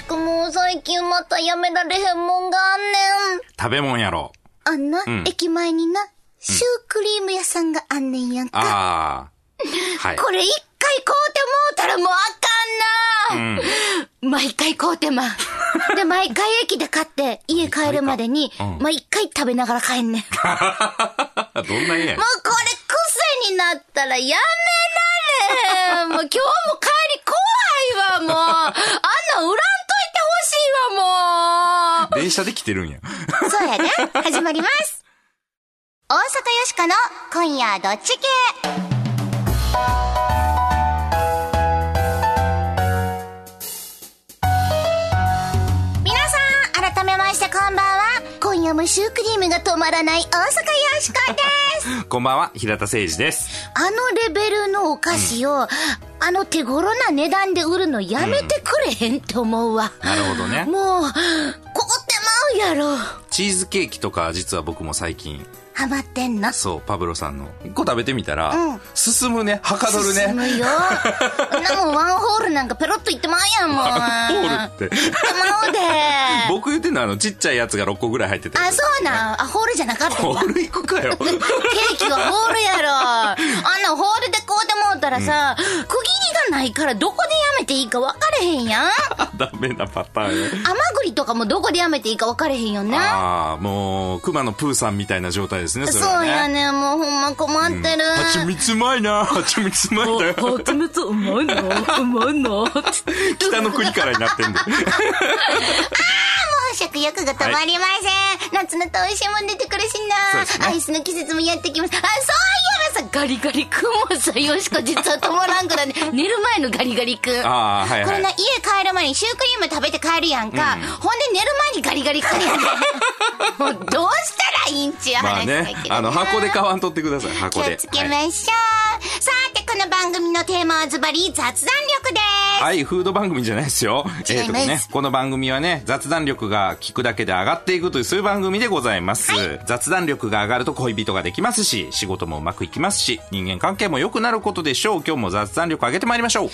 しくもう最近またやめられへんもんがあんねん。食べ物やろ。あんな、ん駅前にな、シュークリーム屋さんがあんねんやんか。ああ。はい。これ一回買うてもうたらもうあかんな、毎回買うてまう。で、毎回駅で買って、家帰るまでに、うん毎回食べながら帰んねん。もうこどんな家やれ癖になったらやめられへん。もう今日も帰り怖いわ、もう。あんなん売らんといてほしいわ、もう。電車で来てるんや。そうやね。始まります。大阪よしこの今夜どっち系皆さん、改めましてこんばんは。今夜もシュークリームが止まらない大阪よしこです。こんばんは、平田誠二です。あのレベルのお菓子を、あの手頃な値段で売るのやめてくれへんって思うわ。なるほどね。もう、凍ってまうやろ。チーズケーキとか実は僕も最近、ハマってんのそう、パブロさんの。一個食べてみたら、うん進むね、はかどるね。進むよ。なもんワンホールなんかペロッといってまうやん、もう。ホールって。いってまうで。僕言ってんのはあの、ちっちゃいやつが6個ぐらい入ってて。あ、そうなん。あ、ホールじゃなかったホール行くかよ。ケーキはホールやろ。あんなホールでこうてもうたらさ、区切りがないからどこでやめていいか分かれへんやん。ダメなパターンよ。甘栗とかもどこでやめていいか分かれへんよね。ああ、もう、熊のプーさんみたいな状態ですね、そね。そうやね。もうほんま困ってる。蜂蜜うまいな 蜂蜜うまいな蜂蜜うまいの？うまいの？北の国からになってんで。もう食欲が止まりません。夏のと美味しいもん出てくるしな、ねアイスの季節もやってきます。あ、そういガリガリ君もさ、よしこ実は止まらんからね。寝る前のガリガリ君。ああ、はいはいこれな、。家帰る前にシュークリーム食べて帰るやんか。ほんで寝る前にガリガリ君やね もうどうしたらいいんちゅうまあ話だねけ、どなあの、箱で買わんとってください、箱で。気をつけまはいしょう。さて、この番組のテーマはズバリ雑談力です。はい、フード番組じゃないですよ。えーとね、この番組はね、雑談力が聞くだけで上がっていくという、そういう番組でございます。雑談力が上がると恋人ができますし、仕事もうまくいきますし、人間関係も良くなることでしょう。今日も雑談力上げてまいりましょう。はい、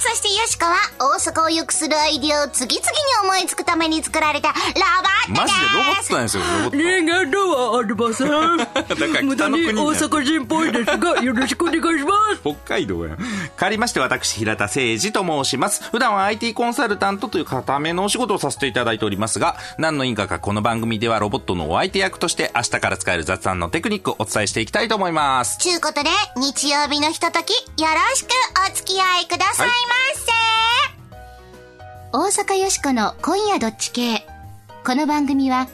そしてよしこは大阪を良くするアイディアを次々に思いつくために作られたロボットです。マジでロボットなんですよ、ロボット。人間ではありません だから無駄に大阪人っぽいですがよろしくお願いします北海道や。借りまして私、平田誠二と申します。普段は IT コンサルタントという固めのお仕事をさせていただいておりますが、何の因果かこの番組ではロボットのお相手役として明日から使える雑談のテクニックをお伝えしていきたいと思います。ちゅうことで、日曜日のひととき、よろしくお付き合いくださいませ。大阪よしこの今夜どっち系。この番組は、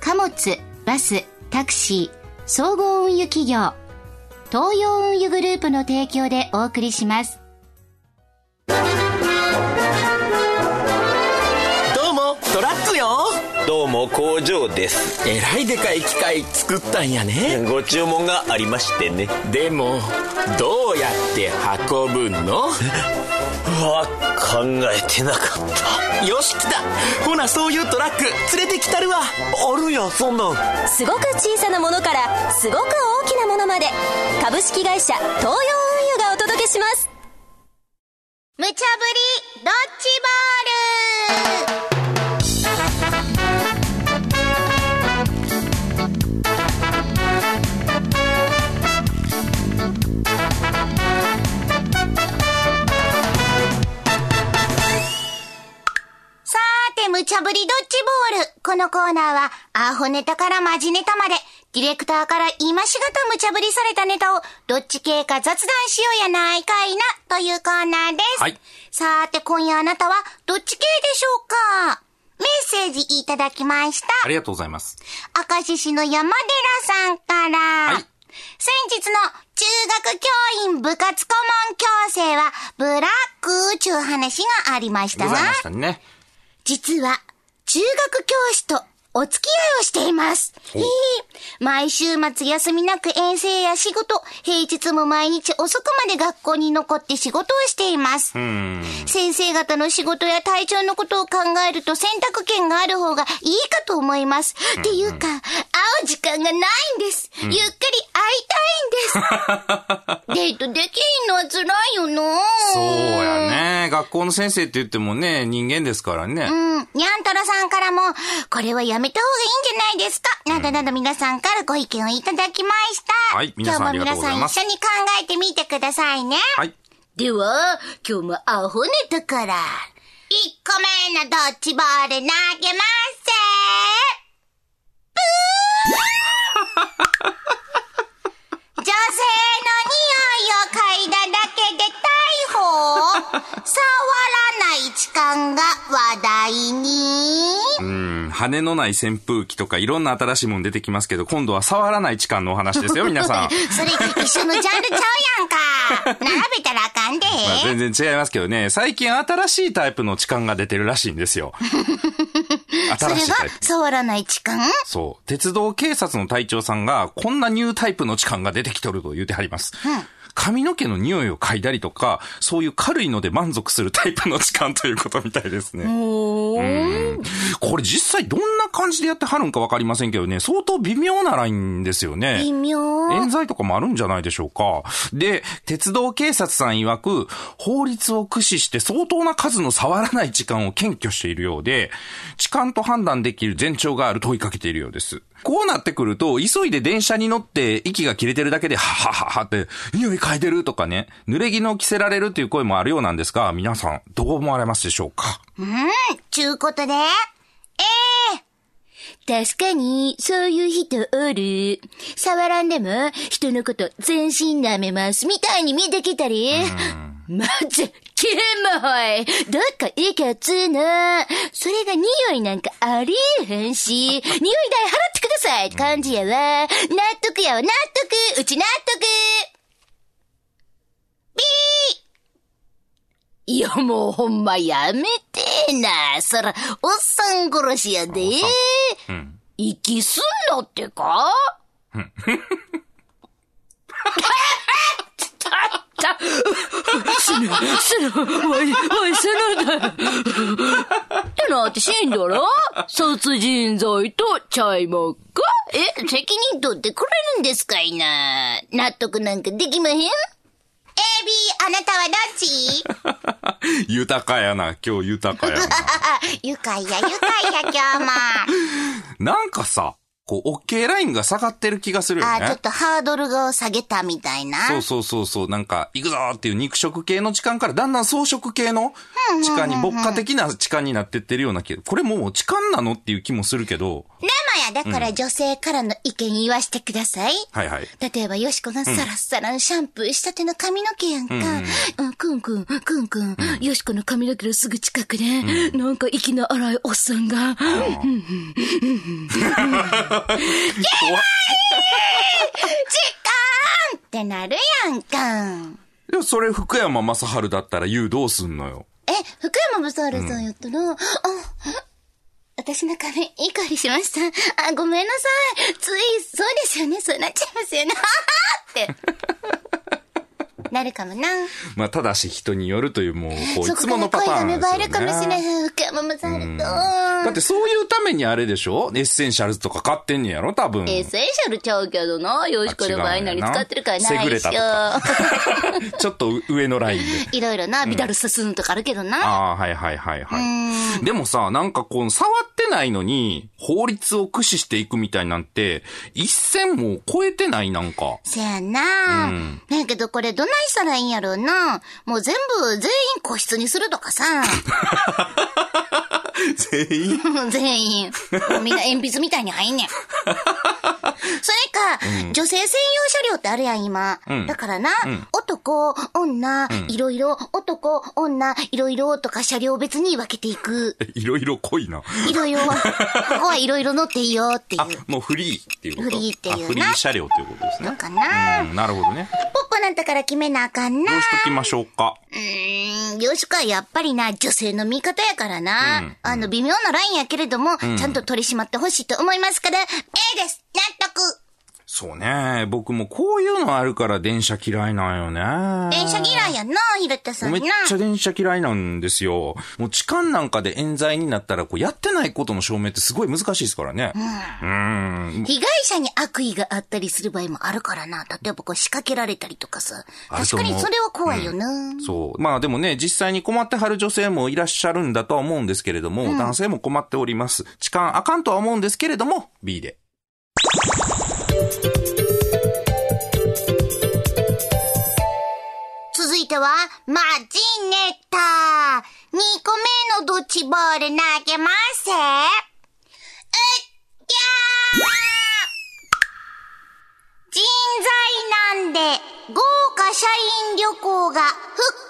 貨物、バス、タクシー、総合運輸企業、東洋運輸グループの提供でお送りします。どうもトラックよどうも工場ですえらいでかい機械作ったんやねご注文がありましてねでもどうやって運ぶの？う わ考えてなかっよし来た。ほなそういうトラック連れてきたるわ。たあるやんそんなん。すごく小さなものからすごく大きなものまで。株式会社東洋運輸がお届けします。無茶ぶりドッジ無茶ぶりドッジボール。このコーナーは、アホネタからマジネタまで、ディレクターから今しがた無茶ぶりされたネタを、どっち系か雑談しようやないかいな、というコーナーです。はいさーて、今夜あなたは、どっち系でしょうか？メッセージいただきました。ありがとうございます。明石市の山寺さんから、はい先日の中学教員部活顧問強制はブラックちゅう話がありましたがございましたね。実は中学教師とお付き合いをしています。へへ毎週末休みなく遠征や仕事、平日も毎日遅くまで学校に残って仕事をしています。うん。先生方の仕事や体調のことを考えると選択権がある方がいいかと思います。っていうか、会う時間がないんです。ゆっくり会いたいんです。デートできひんのは辛いよなそうやね。学校の先生って言ってもね、人間ですからね。うん。にゃんたろさんからも、これはやめた方がいいんじゃないですか。などなど皆さんからご意見をいただきました。はい皆さん今日も皆さん一緒に考えてみてくださいね。はい。では、今日もアホネタから、1個目のドッジボール投げます。ブー。女性の匂いを嗅いだだけで逮捕 痴漢が話題に。うん、羽のない扇風機とかいろんな新しいもん出てきますけど、今度は触らない痴漢のお話ですよ、皆さん。それ一緒のジャンルちゃうやんか。並べたらあかんで。まあ、全然違いますけどね、最近新しいタイプの痴漢が出てるらしいんですよ。それが新しいタイプ。触らない痴漢？そう。鉄道警察の隊長さんが、こんなニュータイプの痴漢が出てきとると言ってはります。髪の毛の匂いを嗅いだりとか、そういう軽いので満足するタイプの痴漢ということみたいですね。うんこれ実際どんな感じでやってはるんかわかりませんけどね、相当微妙なラインですよね。微妙。冤罪とかもあるんじゃないでしょうか。で、鉄道警察さん曰く、法律を駆使して相当な数の触らない痴漢を検挙しているようで、痴漢と判断できる前兆があると問いかけているようです。こうなってくると、急いで電車に乗って息が切れてるだけで、ははははって、匂い嗅いでるとかね、濡れ衣を着せられるという声もあるようなんですが、皆さん、どう思われますでしょうか？うん、ちゅうことで、ええ確かに、そういう人おる。触らんでも、人のこと全身舐めます、みたいに見てきたり。まず、キモい。どっかいいかつーな。それが匂いなんかありえへんし、匂い代払ってくださいって感じやわ。納得やわ、納得。うち納得。いや、もうほんまやめてえな。そら、おっさん殺しやで。うん。息すんのってか？死ぬ、死ぬ、わい、わい死ぬだ。ってなって死んだら殺人罪とちゃいまっかえ、責任取ってくれるんですかいな。納得なんかできまへん？AB、あなたはどっち？豊かやな、今日豊かやな。あ、愉快や、愉快や、今日も。なんかさ、こう、OK ラインが下がってる気がするよね。あ、ちょっとハードルを下げたみたいな。そうそうそうそう、なんか、行くぞーっていう肉食系の痴漢から、だんだん草食系の痴漢に、牧歌的な痴漢になってってるような気これもう痴漢なのっていう気もするけど、生や、だから女性からの意見言わしてください。はいはい。例えば、よしこがサラッサラのシャンプーしたての髪の毛やんか。うん、くんくん、くんくん、よしこの髪の毛のすぐ近くで、なんか息の荒いおっさんが、怖っ時間ってなるやんか。でもそれ福山雅治だったら言うどうすんのよ。え、福山雅治さんやったら、あ、私の髪、いい香りしました。あ、ごめんなさい。つい、そうですよね。そうなっちゃいますよね。はははって。なるかもな。まあ、ただし人によるという、もう、こう、いつものパターンですよね。生えるかもしれへん。福山と。だってそういうためにあれでしょ？エッセンシャルズとか買ってんねやろ？多分。エッセンシャルちゃうけどな。よしこの場合何使ってるかないセグレしょ。ちょっと上のラインで。いろいろな、ビダルサスーンとかあるけどな。ああ、はいはいはいはい。でもさ、なんかこう、触ってないのに、法律を駆使していくみたいなんて、一線も超えてないなんか。せやな。んなんやけどこれどないしたらいいんやろうな。もう全部、全員個室にするとかさ。全員？全員。みんな鉛筆みたいに入んねん。それか、女性専用車両ってあるやん、今。うんだからな、男、女、いろいろ、男、女、いろいろとか車両別に分けていく。いろいろ濃いな。いろいろは、ここはいろいろ乗っていいよっていあう。、もうフリーっていうこと？フリーっていうなあフリー車両っていうことですね。のかな、うん、なるほどね。ポッポなんだから決めなあかんな。どうしときましょうか？うーん、よしかやっぱりな、女性の味方やからな。うんあの、微妙なラインやけれども、ちゃんと取り締まってほしいと思いますから、A です納得そうね。僕もこういうのあるから電車嫌いなんよね。電車嫌いやな、ひろたさんな。めっちゃ電車嫌いなんですよ。もう痴漢なんかで冤罪になったら、こうやってないことの証明ってすごい難しいですからね。うん。被害者に悪意があったりする場合もあるからな。例えばこう仕掛けられたりとかさ。確かにそれは怖いよな。そう。まあでもね、実際に困ってはる女性もいらっしゃるんだとは思うんですけれども、男性も困っております。痴漢あかんとは思うんですけれども、B で。いては、マジネタ。2個目のドッジボール投げます。うっきゃー人材なんで、豪華社員旅行が復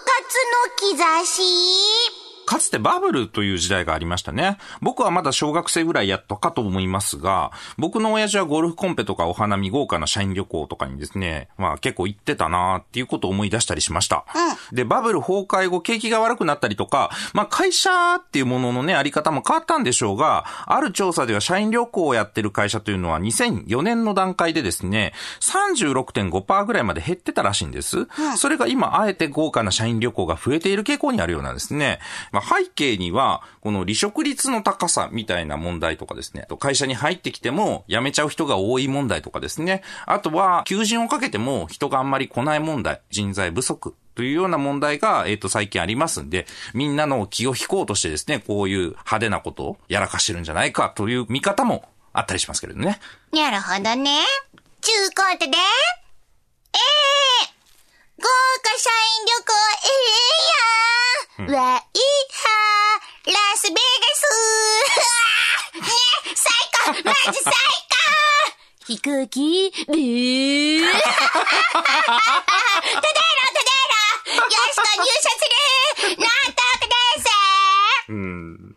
活の兆し。かつてバブルという時代がありましたね。僕はまだ小学生ぐらいやったかと思いますが、僕の親父はゴルフコンペとかお花見豪華な社員旅行とかにですね、まあ結構行ってたなっていうことを思い出したりしました。で、バブル崩壊後景気が悪くなったりとか、まあ会社っていうもののね、あり方も変わったんでしょうが、ある調査では社員旅行をやってる会社というのは2004年の段階でですね、36.5%ぐらいまで減ってたらしいんです。それが今、あえて豪華な社員旅行が増えている傾向にあるようなんですね。まあ、背景には、この離職率の高さみたいな問題とかですね、会社に入ってきても辞めちゃう人が多い問題とかですね、あとは、求人をかけても人があんまり来ない問題、人材不足。というような問題が、えっ、と、最近ありますんで、みんなの気を引こうとしてですね、こういう派手なことをやらかしてるんじゃないかという見方もあったりしますけれどね。なるほどね。ちゅうことで、ええ豪華社員旅行ええやーん、わいはラスベガスうわね最高マジ最飛行機、ブー。高ただやろただやろよしこ入社するなんとくですうん。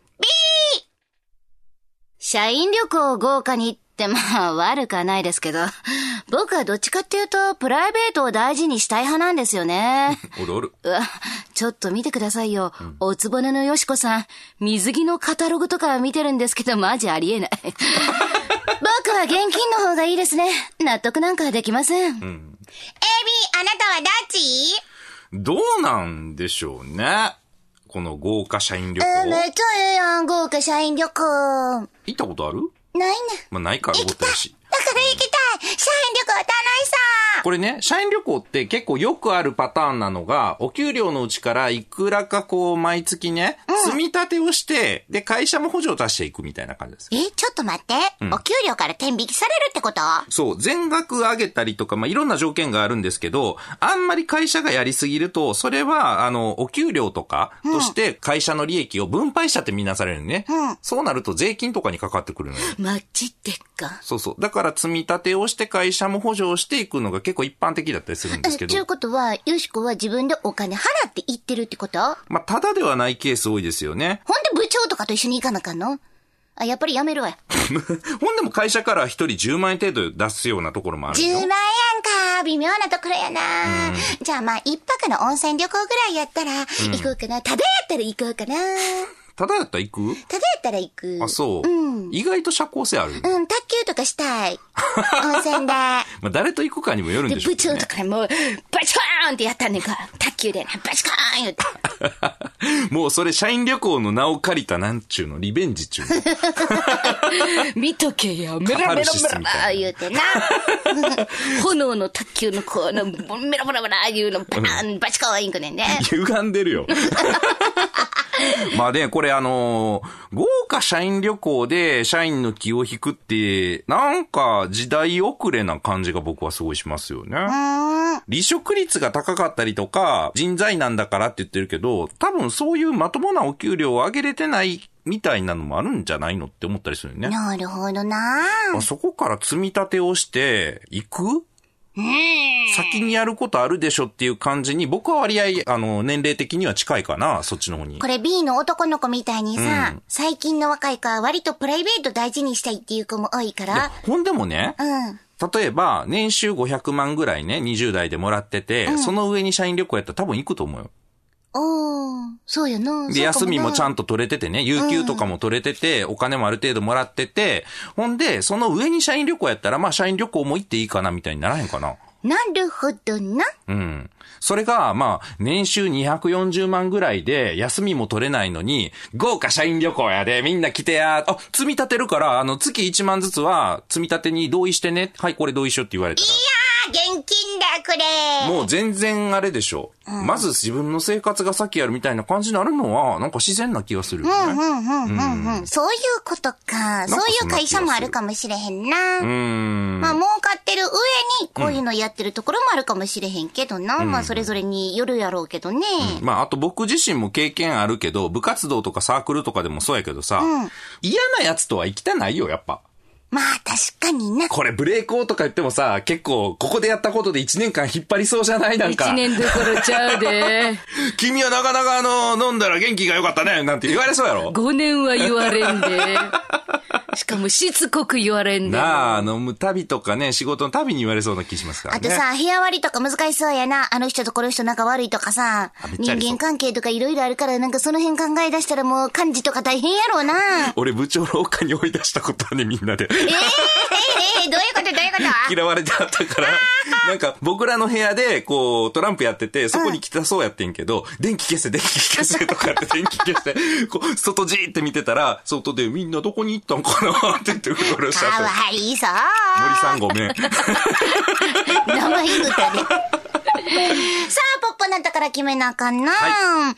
社員旅行を豪華にってまあ悪くはないですけど、僕はどっちかっていうとプライベートを大事にしたい派なんですよね。おるおる。うわ、ちょっと見てくださいよ。おつぼねのよしこさん、水着のカタログとか見てるんですけど、マジありえない。僕は現金の方がいいですね。納得なんかできません。エビ、あなたはどっち？どうなんでしょうね。この豪華社員旅行。うん、めっちゃええやん、豪華社員旅行。行ったことある？ないね。まあ、ないから思ってるし。だから行きたい社員旅行楽しそうこれね、社員旅行って結構よくあるパターンなのが、お給料のうちからいくらかこう、毎月ね、積み立てをして、で、会社も補助を出していくみたいな感じです。え、ちょっと待って。お給料から天引きされるってこと？そう、全額上げたりとか、まあ、いろんな条件があるんですけど、あんまり会社がやりすぎると、それは、あの、お給料とかとして会社の利益を分配したってみなされるね。そうなると税金とかにかかってくるのよ。マジでっか。そうそう。だから積み立てをして会社も補助をしていくのが結構一般的だったりするんですけどえちゅう。ことは、よしこは自分でお金払って行ってるってこと？ほんまあ、ただではないケース多いですよね。で部長とかと一緒に行かなあかんの？あ、やっぱりやめるわ。ほんでも会社から一人10万円程度出すようなところもある10よ万。円か。微妙なところやな。じゃあまあ、一泊の温泉旅行ぐらいやったら、行こうかな。ただやったら行こうかな。ただやったら行く？ただやったら行く。あ、そう。意外と社交性ある。うん、卓球とかしたい。温泉で。まあ、誰と行くかにもよるんで、でしょうけどね部長と。かもう、バチコーンってやったんねんか。卓球でね、バチコーン言って。もうそれ社員旅行の名を借りたなんちゅうの、リベンジ中の。見とけよ、メラメラメラい言うてな。炎の卓球のこの、メラメラメラいうの、バーン、バチコーン行くねんね。歪んでるよ。まあね、これあのー豪華社員旅行で社員の気を引くって、なんか時代遅れな感じが僕はすごいしますよね。離職率が高かったりとか、人材なんだからって言ってるけど、多分そういうまともなお給料を上げれてないみたいなのもあるんじゃないのって思ったりするよね。なるほどな。まあ、そこから積み立てをして、行く？先にやることあるでしょっていう感じに、僕は割合、あの、年齢的には近いかな、そっちの方にこ。れ B の男の子みたいにさ、最近の若い子は割とプライベート大事にしたいっていう子も多いかでら、ほんでもね、うん。例えば、年収500万ぐらいね、20代でもらってて、その上に社員旅行やったら多分行くと思うよ。おー、そうやな。で、休みもちゃんんと取れててね、有給とかも取れてて、お金もある程度もらってて、ほんで、その上に社員旅行やったら、まあ社員旅行も行っていいかな、みたいにならへんかな。なるほどな。うん。それが、まあ、年収240万ぐらいで、休みも取れないのに、豪華社員旅行やで、みんな来てや、あ、積み立てるから、あの、月1万ずつは、積み立てに同意してね。はい、これ同意しようって言われたら。あ、現金だ、これ。もう全然あれでしょ。まず自分の生活が先やるみたいな感じになるのは、なんか自然な気がするよね。うんうんうんうん。そういうことか。そういう会社もあるかもしれへんな。うーん。まあ、儲かってる上に、こういうのやってるところもあるかもしれへんけどな。まあ、それぞれによるやろうけどね。まあ、あと僕自身も経験あるけど、部活動とかサークルとかでもそうやけどさ、嫌なやつとは生きたないよ、やっぱ。まあ、確かにな。これブレイクとか言ってもさ、結構、ここでやったことで1年間引っ張りそうじゃない？なんか。一年どころちゃうで。君はなかなかあの、飲んだら元気が良かったね、なんて言われそうやろ。5年は言われんで。しかもしつこく言われんで。なあ、飲む旅とかね、仕事の旅に言われそうな気しますからね。あとさ、部屋割りとか難しそうやな。あの人とこの人仲悪いとかさ人間関係とかいろいろあるから、なんかその辺考え出したらもう漢字とか大変やろうな。俺部長廊下に追い出したことはね、みんなで。えー、えー、えー、どういうことどういうこと？嫌われてあったから、なんか僕らの部屋でこうトランプやってて、そこに来たそうやってんけど、電気消せ、電気消せとかって電気消して、こう、外じーって見てたら、外でみんなどこに行ったんかなって言ってうろうろしちゃかわ。い森さんごめん。生い歌で。さあ、ポッポなんだから決めなあかんな。うん、よ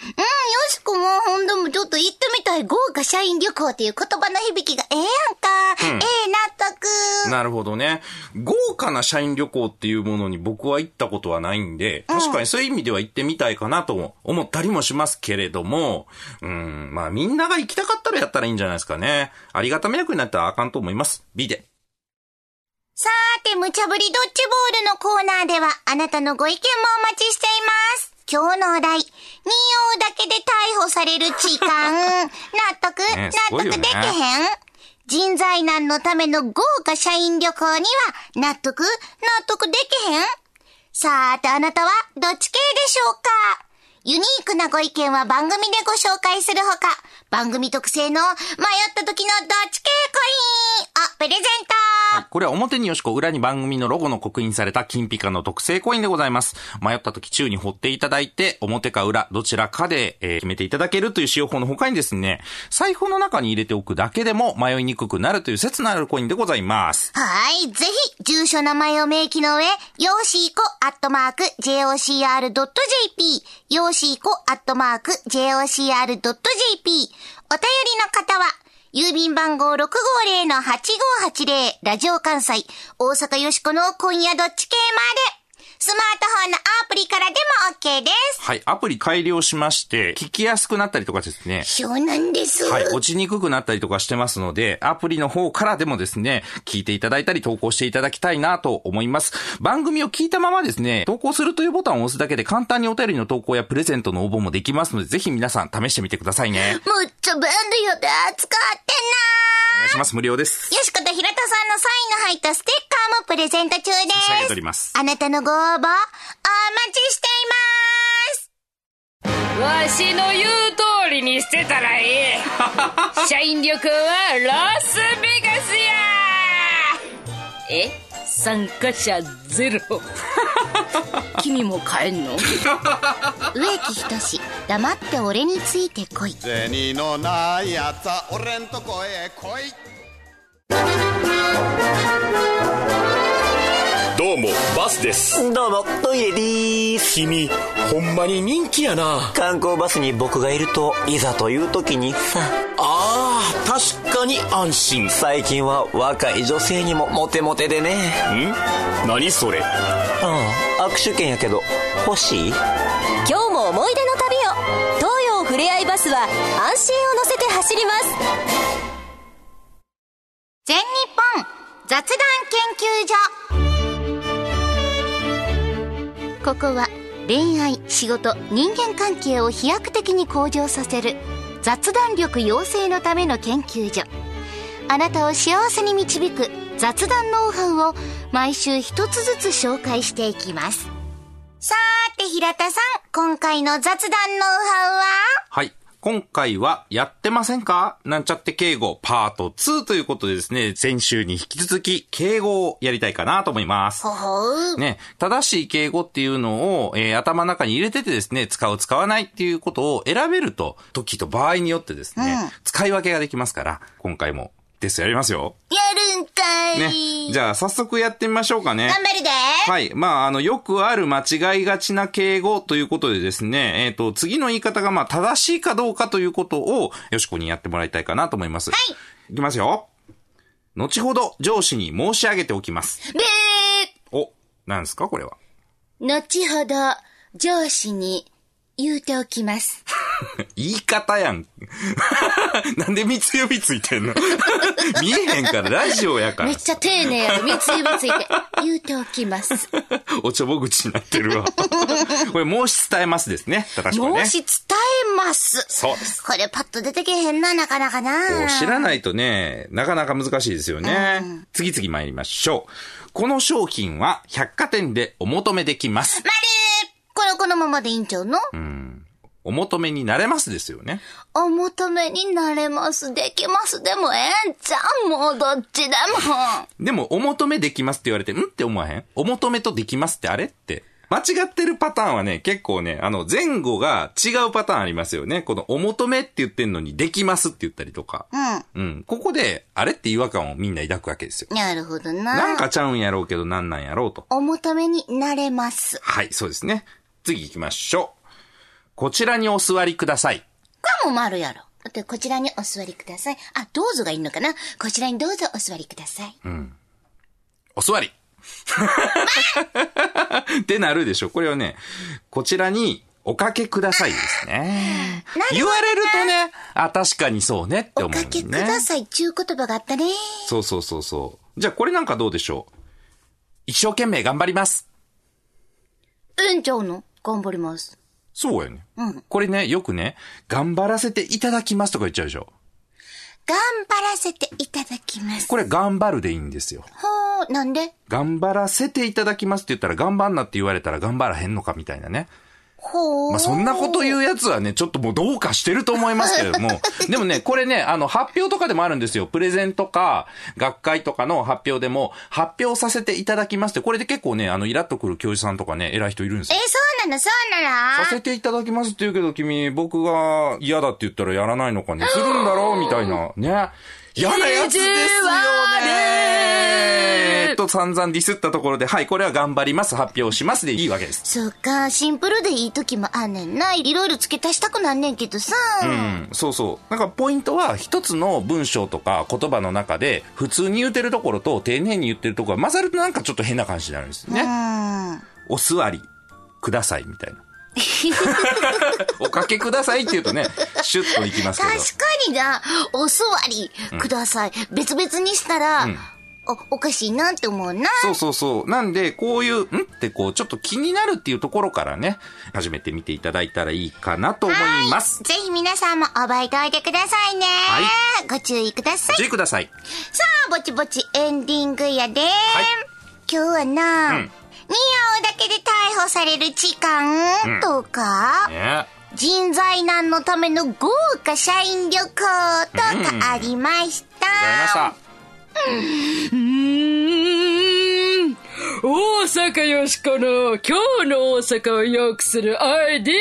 しこもほんともちょっと行ってみたい豪華社員旅行っていう言葉の響きがええやんか。ええ納得。なるほどね。豪華な社員旅行っていうものに僕は行ったことはないんで、確かにそういう意味では行ってみたいかなとも思ったりもしますけれども、うん、まあみんなが行きたかったらやったらいいんじゃないですかね。ありがた迷惑になったらあかんと思います。B で。て、無茶ぶりドッジボールのコーナーでは、あなたのご意見もお待ちしています。今日のお題、任用だけで逮捕される痴漢。納得、ね納得できへん？人材難のための豪華社員旅行には、納得？納得できへん？さーて、あなたはどっち系でしょうか？ユニークなご意見は番組でご紹介するほか、番組特製の迷った時のどっち系コインをプレゼント、はい。これは表によしこ、裏に番組のロゴの刻印された金ピカの特製コインでございます。迷った時宙に掘っていただいて、表か裏、どちらかで、えー決めていただけるという使用法の他にですね、財布の中に入れておくだけでも迷いにくくなるという説のあるコインでございます。はい。ぜひ、住所名前を明記の上、よーしーこアットマーク jocr.jp、よ joco.jocr.jp、お便りの方は、郵便番号650-8580、ラジオ関西、大阪よしこの今夜どっち系まで、スマートフォンのアプリからでも OK です。はい。アプリ改良しまして、聞きやすくなったりとかですね。そうなんです。はい。落ちにくくなったりとかしてますので、アプリの方からでもですね、聞いていただいたり投稿していただきたいなと思います。番組を聞いたままですね、投稿するというボタンを押すだけで簡単にお便りの投稿やプレゼントの応募もできますので、ぜひ皆さん試してみてくださいね。むっちゃ便利よで、使ってお願いします。無料です。よしことひろたさんのサインの入ったステッカーもプレゼント中です。差し上げておりますあなたのご応募、お待ちしています。わしの言う通りにしてたらええ 社員旅行はラスベガスや。え？参加者ゼロ。君も帰んの？植木仁志、黙って俺についてこい。銭のないやつは俺んとこへ来いどうもバスです。どうもトイレでーす。君ほんまに人気やな。観光バスに僕がいるといざという時にさ。あー確かに安心。ん最近は若い女性にもモテモテでね。何それ？ああ握手券やけど欲しい？今日も思い出の旅を。東洋ふれあいバスは安心を乗せて走ります。全日本雑談研究所。ここは恋愛、仕事、人間関係を飛躍的に向上させる雑談力養成のための研究所。あなたを幸せに導く雑談ノウハウを毎週一つずつ紹介していきます。さーて、平田さん、今回の雑談ノウハウは？今回は、やってませんか？なんちゃって敬語パート2ということでですね、先週に引き続き、敬語をやりたいかなと思います。ね、正しい敬語っていうのを、えー頭の中に入れててですね、使う使わないっていうことを選べると、時と場合によってですね、使い分けができますから、今回もテストやりますよ。やるんかい。ね。じゃあ、早速やってみましょうかね。頑張るで。はい。まあ、あの、よくある間違いがちな敬語ということでですね、えっ、と、次の言い方がまあ、正しいかどうかということを、よしこにやってもらいたいかなと思います。はい。いきますよ。後ほど上司に申し上げておきます。べーお、なんですかこれは。後ほど、上司に言うておきます。言い方やん。なんで三つ指ついてんの？見えへんから、ラジオやからめっ。ちゃ丁寧やろ。三つ指ついて。言うておきます。おちょぼ口になってるわ。これ、申し伝えますですね。正しね。申し伝えます。そうです。これパッと出てけへんな、なかなかな。知らないとね、なかなか難しいですよね。次々参りましょう。この商品は百貨店でお求めできます。まるこれこのままでいいんちゃうの、お求めになれますですよね。お求めになれます。できます。でもええんちゃうもうどっちでも。でも、お求めできますって言われて、ん？って思わへん？お求めとできますってあれって。間違ってるパターンはね、結構ね、あの、前後が違うパターンありますよね。この、お求めって言ってんのに、できますって言ったりとか。うん。ここで、あれって違和感をみんな抱くわけですよ。なるほどな。なんかちゃうんやろうけど、なんなんやろうと。お求めになれます。はい、そうですね。次行きましょう。こちらにお座りください。これも丸やろ。だってこちらにお座りください。あ、どうぞがいいのかなこちらにどうぞお座りください。お座り。ってなるでしょ。これをね、こちらにおかけくださいですね。言われるとね、あ、確かにそうねってお思うね。かけください。ちゅう言葉があったね。そうそうそうそう。じゃあこれなんかどうでしょう。一生懸命頑張ります。ええんちゃうの？頑張ります。そうやね。これね、よくね、頑張らせていただきますとか言っちゃうでしょ。頑張らせていただきます。これ頑張るでいいんですよ。ほう、なんで？頑張らせていただきますって言ったら頑張んなって言われたら頑張らへんのかみたいなね。ほう。まあ、そんなこと言うやつはね、ちょっともうどうかしてると思いますけれども、でもね、これね、あの、発表とかでもあるんですよ。プレゼンとか、学会とかの発表でも、発表させていただきますって、これで結構ね、あの、イラッとくる教授さんとかね、偉い人いるんですえ、よ。そうなのそうなのさせていただきますって言うけど、君、僕が嫌だって言ったらやらないのかね、するんだろうみたいな、ね。嫌なやつですよねと散々ディスったところで、はい、これは頑張ります、発表しますでいいわけです。そっか、シンプルでいい時もあんねんな。いろいろ付け足したくなんねんけどさ。うん、そうそう。なんかポイントは一つの文章とか言葉の中で普通に言ってるところと丁寧に言ってるところが混ざるとなんかちょっと変な感じになるんですよね。うん。お座りくださいみたいな。おかけくださいって言うとね、シュッといきますけど。確かにな、お座りください。別々にしたら、お、おかしいなって思うな。そうそうそう。なんで、こういう、ん？ってこう、ちょっと気になるっていうところからね、始めてみていただいたらいいかなと思います。ぜひ皆さんも覚えておいてくださいね。はご注意ください。ご注意ください。さあ、ぼちぼちエンディングやで。今日はな、うん似合うだけで逮捕される痴漢とか、ね人材難のための豪華社員旅行？とかありました。わかりました。うーん。大阪よしこの今日の大阪を良くするアイディ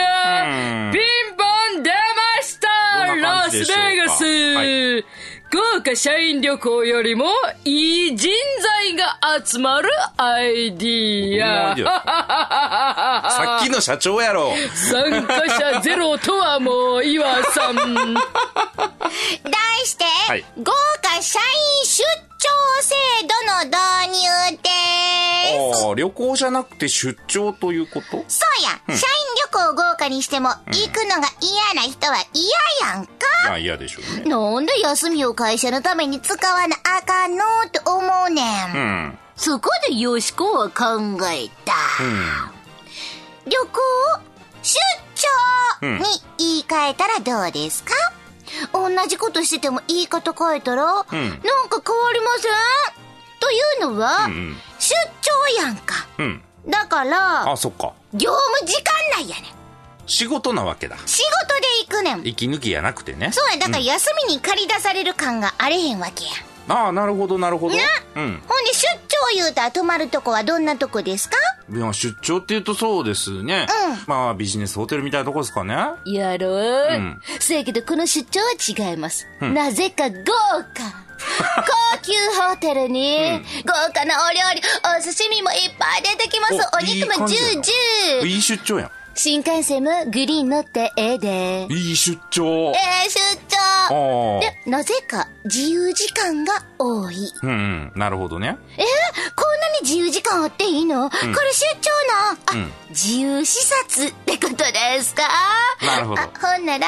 ア。うん。ピンポン出ましたラスベガス、はい豪華社員旅行よりもいい人材が集まるアイディア。さっきの社長やろ。参加者ゼロとはもう岩さん。題して、はい。豪華社員出張制度の導入です。ああ、旅行じゃなくて出張ということ？そうや、社員旅行を豪華にしても、行くのが嫌な人は嫌やんか。いや、嫌でしょうね。なんで休みを会社のために使わなあかんのって思うねん。うん。そこでよしこは考えた。旅行を出張に言い換えたらどうですか、同じことしてても言い方変えたら、なんか変わりません？というのは、ん出張やんか。うん。だから、あ、そっか。業務時間内やねん。仕事なわけだ。仕事で行くねん。息抜きやなくてね。そうや、だから休みに借り出される感があれへんわけや。ああ、なるほど、なるほど。なうん。ほんで出張言うたら泊まるとこはどんなとこですか？いや、出張って言うとそうですね。うんまあ、ビジネスホテルみたいなとこですかね。やろう、んせやけどこの出張は違います。なぜか豪華。高級ホテルに、豪華なお料理、お刺身もいっぱい出てきます。お肉もジュージュー。いい出張やん。新幹線もグリーン乗ってええで。いい出張。ええ出張。で、なぜか自由時間が多い。うんうん。なるほどね。え？ーこんなに自由時間あっていいの、これ出張なあ、うん自由視察ってことですか？なるほどあほんなら、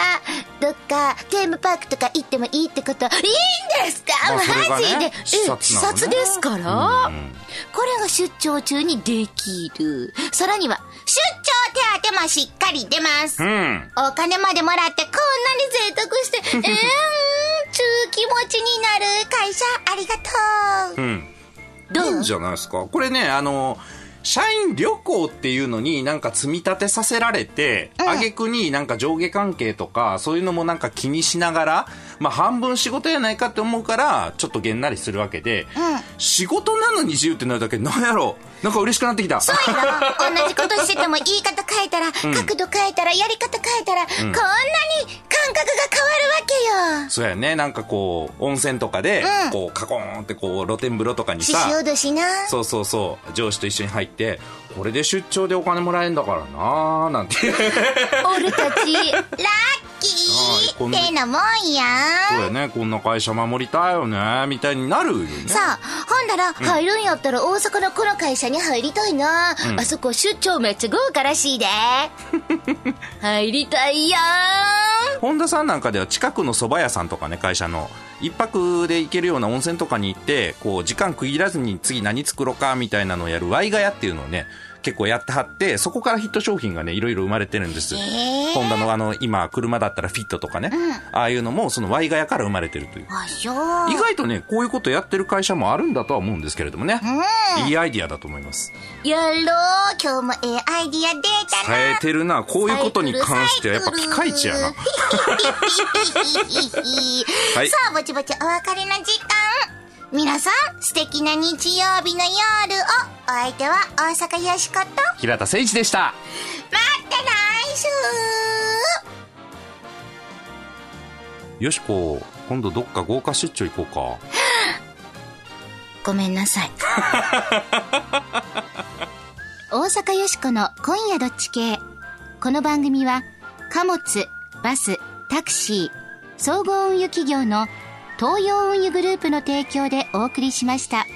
どっかテーマパークとか行ってもいいってこと、いいんですか、まあマジで。ねえ、視察ですから、うんこれが出張中にできる。さらには、出張手当もしっかり出ます。うん。お金までもらってこんなに贅沢して、えーん、ちゅう気持ちになる会社ありがとう。うん。どういいんじゃないですか？これね、あの、社員旅行っていうのになんか積み立てさせられて、挙句になんか上下関係とか、そういうのもなんか気にしながら、まあ半分仕事やないかって思うから、ちょっとげんなりするわけで、仕事なのに自由ってなるだけ、なんやろなんか嬉しくなってきた。そうやろ同じことしてても言い方変えたら、角度変えたら、やり方変えたら、こんなに感覚が変わるわけよ。そうやね。なんかこう、温泉とかで、うんこう、カコーンってこう、露天風呂とかに獅さ、子脅しな。そうそうそう、上司と一緒に入って、これで出張でお金もらえんだからなーなんて。俺たち、ラッキはいこんなーってなもんやそうやね、こんな会社守りたいよね、みたいになるよね。さあ、ほんだら、入るんやったら大阪のこの会社に入りたいな、あそこ出張めっちゃ豪華らしいで入りたいやん本田さんなんかでは近くの蕎麦屋さんとかね、会社の、一泊で行けるような温泉とかに行って、こう、時間区切らずに次何作ろうか、みたいなのをやるワイガヤっていうのをね、結構やってはって、そこからヒット商品がね、いろいろ生まれてるんです。ホンダのあの、今、車だったらフィットとかね、ああいうのも、そのワイガヤから生まれてるという。意外とね、こういうことやってる会社もあるんだとは思うんですけれどもね。いいアイディアだと思います。やろう。今日もええアイディア出た冴えな。てるな。こういうことに関してはやっぱピカイチやな。はい さあ、ぼちぼちお別れの時間。皆さん、素敵な日曜日の夜を。お相手は大阪よしこと。平田誠一でした。また来週よしこ、今度どっか豪華出張行こうか。ごめんなさい。大阪よしこの今夜どっち系。この番組は貨物、バス、タクシー、総合運輸企業の東洋運輸グループの提供でお送りしました。